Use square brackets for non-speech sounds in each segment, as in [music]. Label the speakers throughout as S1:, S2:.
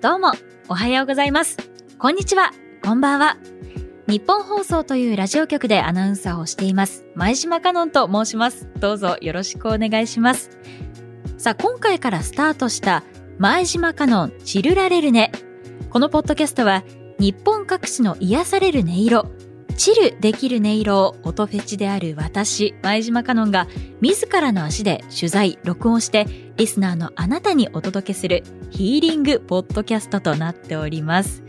S1: どうもおはようございます。こんにちは。こんばんは。日本放送というラジオ局でアナウンサーをしています。前島香音と申します。どうぞよろしくお願いします。さあ今回からスタートした前島香音チルラレルネこのポッドキャストは日本各地の癒される音色チルできる音色を音フェチである私、前島香音が自らの足で取材、録音してリスナーのあなたにお届けするヒーリングポッドキャストとなっております。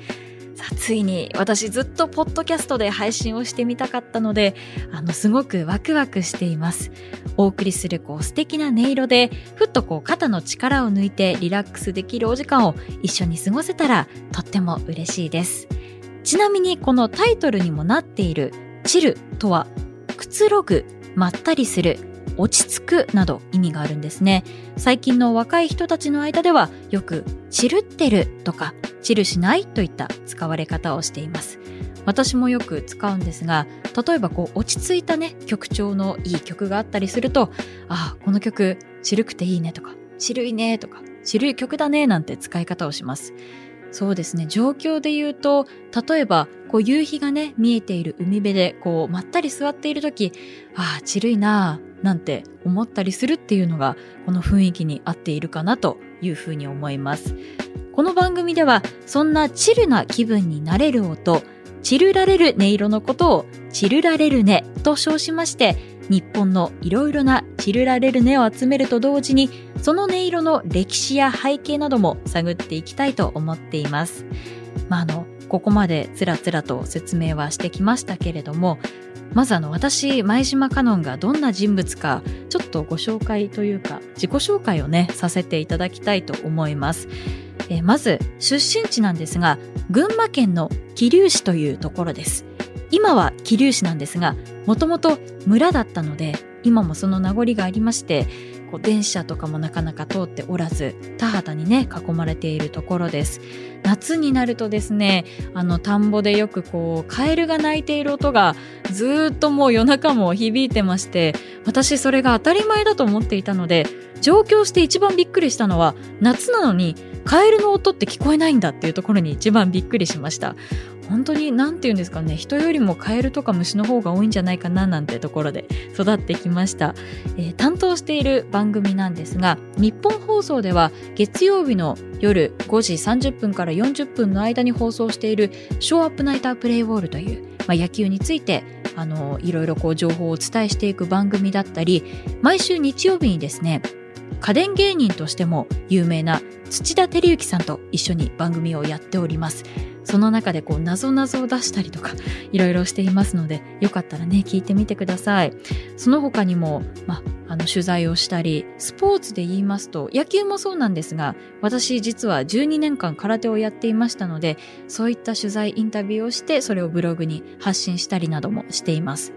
S1: さあ、ついに私ずっとポッドキャストで配信をしてみたかったので、あの、すごくワクワクしています。お送りするこう素敵な音色で、ふっとこう肩の力を抜いてリラックスできるお時間を一緒に過ごせたらとっても嬉しいです。ちなみにこのタイトルにもなっているチルとは、くつろぐ、まったりする、落ち着くなど意味があるんですね。最近の若い人たちの間ではよくチルってるとかチルしないといった使われ方をしています。私もよく使うんですが、例えばこう落ち着いたね、曲調のいい曲があったりすると、ああ、この曲、チルくていいねとか、チルいねとか、チルい曲だねなんて使い方をします。そうですね、状況で言うと、例えば、こう夕日がね、見えている海辺で、こう、まったり座っている時、ああ、チルいなぁ、なんて思ったりするっていうのが、この雰囲気に合っているかなというふうに思います。この番組ではそんなチルな気分になれる音、チルられる音色のことをチルられるねと称しまして日本のいろいろなチルられる音を集めると同時にその音色の歴史や背景なども探っていきたいと思っています。まあ、あの、ここまでつらつらと説明はしてきましたけれども、まずあの私前島香音がどんな人物かちょっとご紹介というか自己紹介をねさせていただきたいと思います。えまず出身地なんですが群馬県の桐生市というところです今は桐生市なんですがもともと村だったので今もその名残がありましてこう電車とかもなかなか通っておらず田畑にね囲まれているところです。夏になるとですねあの田んぼでよくこうカエルが鳴いている音がずっともう夜中も響いてまして私それが当たり前だと思っていたので上京して一番びっくりしたのは夏なのにカエルの音って聞こえないんだっていうところに一番びっくりしました。本当に何て言うんですかね人よりもカエルとか虫の方が多いんじゃないかななんてところで育ってきました、えー、担当している番組なんですが日本放送では月曜日の夜5時30分から40分の間に放送しているショーアップナイタープレイボールという、まあ、野球についてあのいろいろこう情報をお伝えしていく番組だったり毎週日曜日にですね家電芸人としても有名な土田照之さんと一緒に番組をやっております。その中でこう謎々を出したりとか [laughs] いろいろしていますのでよかったらね聞いてみてくださいその他にも、まあの取材をしたりスポーツで言いますと野球もそうなんですが私実は12年間空手をやっていましたのでそういった取材インタビューをしてそれをブログに発信したりなどもしています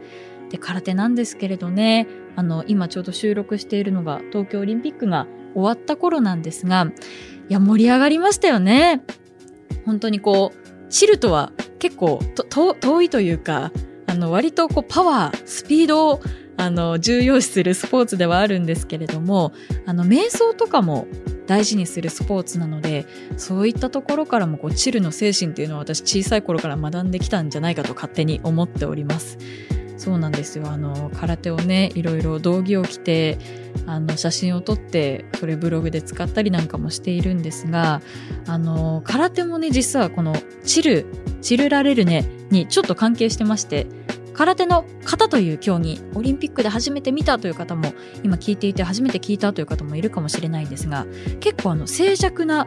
S1: で空手なんですけれどねあの今ちょうど収録しているのが東京オリンピックが終わった頃なんですがいや盛り上がりましたよね本当にこうチルとは結構遠いというかあの割とこうパワースピードをあの重要視するスポーツではあるんですけれどもあの瞑想とかも大事にするスポーツなのでそういったところからもこうチルの精神っていうのは私小さい頃から学んできたんじゃないかと勝手に思っております。そうなんですよ。あの空手をねいろいろ道着を着てあの写真を撮ってそれブログで使ったりなんかもしているんですがあの空手もね実はこのチルチルられるねにちょっと関係してまして空手の型という競技オリンピックで初めて見たという方も今聞いていて初めて聞いたという方もいるかもしれないんですが結構あの静寂な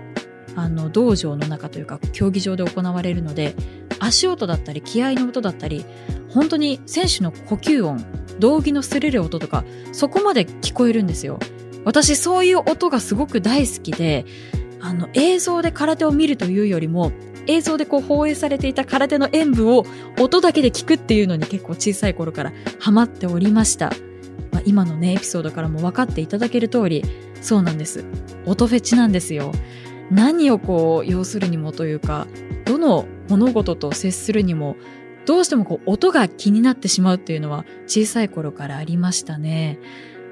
S1: あの道場の中というか競技場で行われるので足音だったり気合の音だったり本当に選手の呼吸音道着の擦れる音とかそこまで聞こえるんですよ。私そういう音がすごく大好きであの映像で空手を見るというよりも映像でこう放映されていた空手の演舞を音だけで聞くっていうのに結構小さい頃からハマっておりました、まあ、今のねエピソードからも分かっていただける通りそうなんです。音フェチなんですよ。何をこう要するにもというかどの物事と接するにもどうしてもこう音が気になってしまうっていうのは小さい頃からありましたね。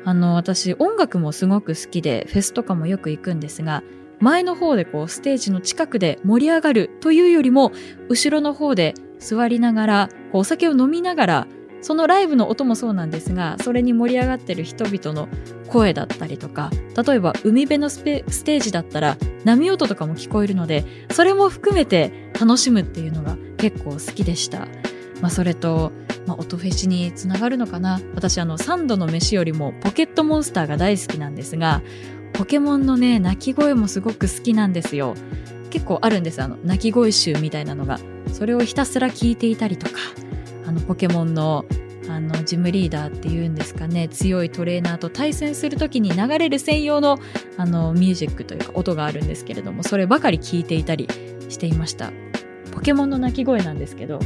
S1: あの私音楽もすごく好きでフェスとかもよく行くんですが前の方でこうステージの近くで盛り上がるというよりも後ろの方で座りながらこうお酒を飲みながらそのライブの音もそうなんですがそれに盛り上がってる人々の声だったりとか例えば海辺のステージだったら波音とかも聞こえるのでそれも含めて楽しむっていうのが結構好きでした。まあ、それと、まあ、音フェチにつながるのかな。私あの3度の飯よりもポケットモンスターが大好きなんですがポケモンのね鳴き声もすごく好きなんですよ。結構あるんですあの鳴き声集みたいなのが。それをひたすら聞いていたりとか。あのポケモンのあのジムリーダーっていうんですかね。強いトレーナーと対戦する時に流れる専用のあのミュージックというか音があるんですけれどもそればかり聞いていたりしていました。ポケモンの鳴き声なんですけど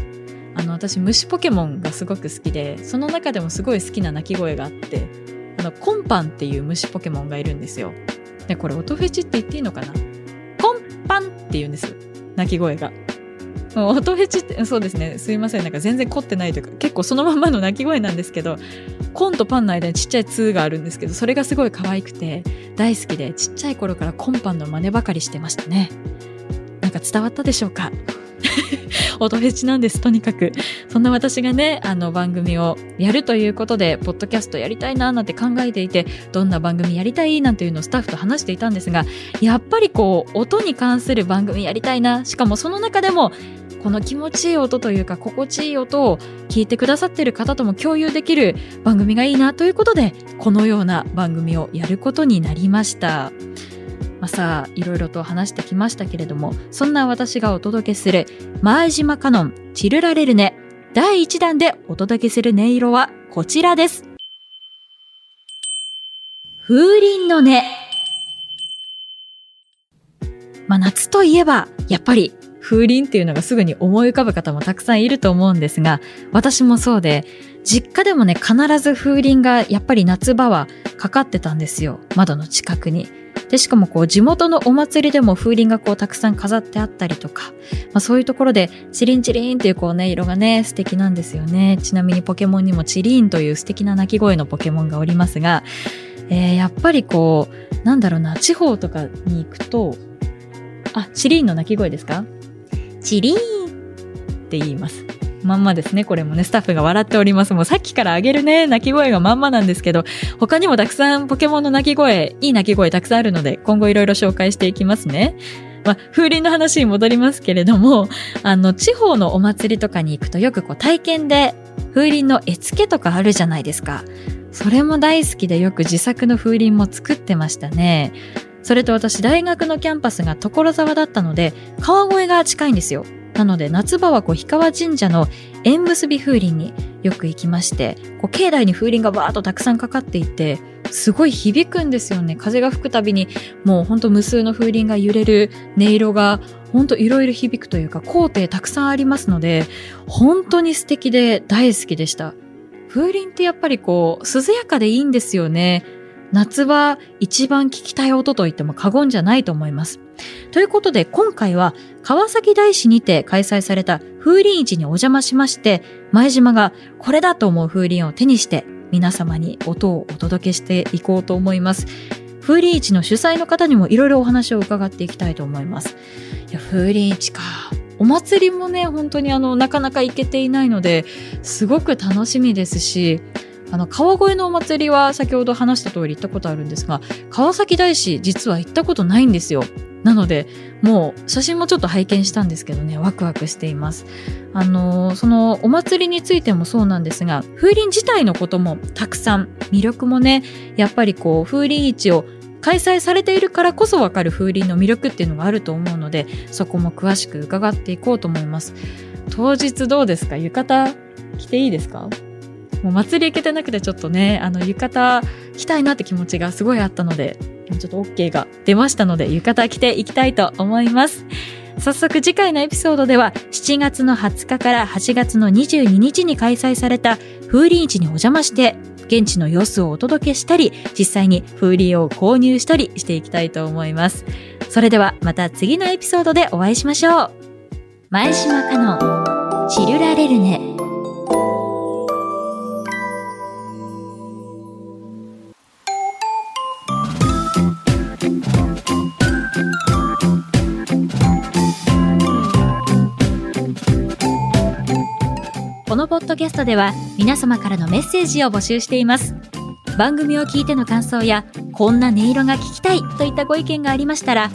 S1: あの私虫ポケモンがすごく好きでその中でもすごい好きな鳴き声があってあのコンパンっていう虫ポケモンがいるんですよ。でこれ音フェチって言っていいのかな？コンパンって言うんです。鳴き声が。音フェチってそうですね。すいません。なんか全然凝ってないというか結構そのままの鳴き声なんですけどコンとパンの間にちっちゃい「ツー」があるんですけどそれがすごい可愛くて大好きでちっちゃい頃からコンパンの真似ばかりしてましたね。なんか伝わったでしょうか？音フェチなんです、とにかく。そんな私がね、あの番組をやるということで、ポッドキャストやりたいななんて考えていて、どんな番組やりたいなんていうのをスタッフと話していたんですが、やっぱりこう、音に関する番組やりたいな。しかもその中でも、この気持ちいい音というか心地いい音を聞いてくださっている方とも共有できる番組がいいなということでこのような番組をやることになりました。まあ、さあいろいろと話してきましたけれどもそんな私がお届けする前島カノンチルラレルネ第1弾でお届けする音色はこちらです。風鈴の音。まあ、夏といえばやっぱり風鈴っていうのがすぐに思い浮かぶ方もたくさんいると思うんですが私もそうで実家でもね必ず風鈴がやっぱり夏場はかかってたんですよ。窓の近くに。で、しかもこう地元のお祭りでも風鈴がこうたくさん飾ってあったりとか、まあ、そういうところでチリンチリンっていうこうね、色がね、素敵なんですよね。ちなみにポケモンにもチリンという素敵な鳴き声のポケモンがおりますが、えー、やっぱりこう、なんだろうな、地方とかに行くと、あ、チリンの鳴き声ですか？チリーンって言います。まんまですね。これもね、スタッフが笑っております。もうさっきからあげるね、鳴き声がまんまなんですけど、他にもたくさんポケモンの鳴き声、いい鳴き声たくさんあるので、今後いろいろ紹介していきますね。まあ、風鈴の話に戻りますけれども、あの、地方のお祭りとかに行くとよくこう体験で風鈴の絵付けとかあるじゃないですか。それも大好きでよく自作の風鈴も作ってましたね。それと私大学のキャンパスが所沢だったので川越が近いんですよ。なので夏場はこう氷川神社の縁結び風鈴によく行きましてこう境内に風鈴がバーッとたくさんかかっていてすごい響くんですよね。風が吹くたびにもうほんと無数の風鈴が揺れる音色がほんといろいろ響くというか工程たくさんありますので本当に素敵で大好きでした。風鈴ってやっぱりこう涼やかでいいんですよね。夏は一番聞きたい音と言っても過言じゃないと思います。ということで今回は川崎大師にて開催された風鈴市にお邪魔しまして、前島がこれだと思う風鈴を手にして皆様に音をお届けしていこうと思います。風鈴市の主催の方にもいろいろお話を伺っていきたいと思います。いや、風鈴市か。お祭りもね、本当にあの、なかなか行けていないので、すごく楽しみですし、あの川越のお祭りは先ほど話した通り行ったことあるんですが川崎大師実は行ったことないんですよなのでもう写真もちょっと拝見したんですけどねワクワクしています。あのそのお祭りについてもそうなんですが風鈴自体のこともたくさん魅力もねやっぱりこう風鈴市を開催されているからこそわかる風鈴の魅力っていうのがあると思うのでそこも詳しく伺っていこうと思います。当日どうですか？浴衣着ていいですか？もう祭り行けてなくてちょっとね、あの浴衣着たいなって気持ちがすごいあったので、ちょっと OK が出ましたので、浴衣着ていきたいと思います。早速次回のエピソードでは7月の20日から8月の22日に開催された風鈴市にお邪魔して現地の様子をお届けしたり実際に風鈴を購入したりしていきたいと思いますそれではまた次のエピソードでお会いしましょう。前島香音、チルラレルネ。ポッドキャストでは皆様からのメッセージを募集しています。番組を聞いての感想や、こんな音色が聞きたいといったご意見がありましたら、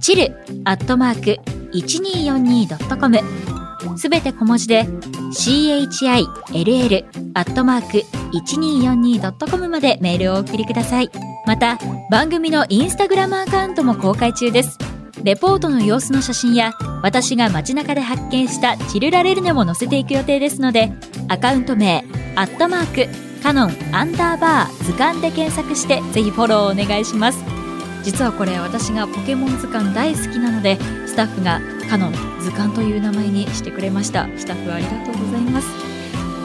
S1: チルアットマーク 1242.com すべて小文字で CHILL アットマーク 1242.com までメールをお送りください。また、番組のインスタグラムアカウントも公開中です。レポートの様子の写真や、私が街中で発見したチルラレルネも載せていく予定ですので、アカウント名、アットマーク、カノン、アンダーバー、図鑑で検索して、ぜひフォローをお願いします。実はこれ私がポケモン図鑑大好きなのでスタッフがカノン図鑑という名前にしてくれました。スタッフありがとうございます。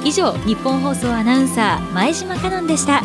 S1: 以上日本放送アナウンサー前島カノンでした。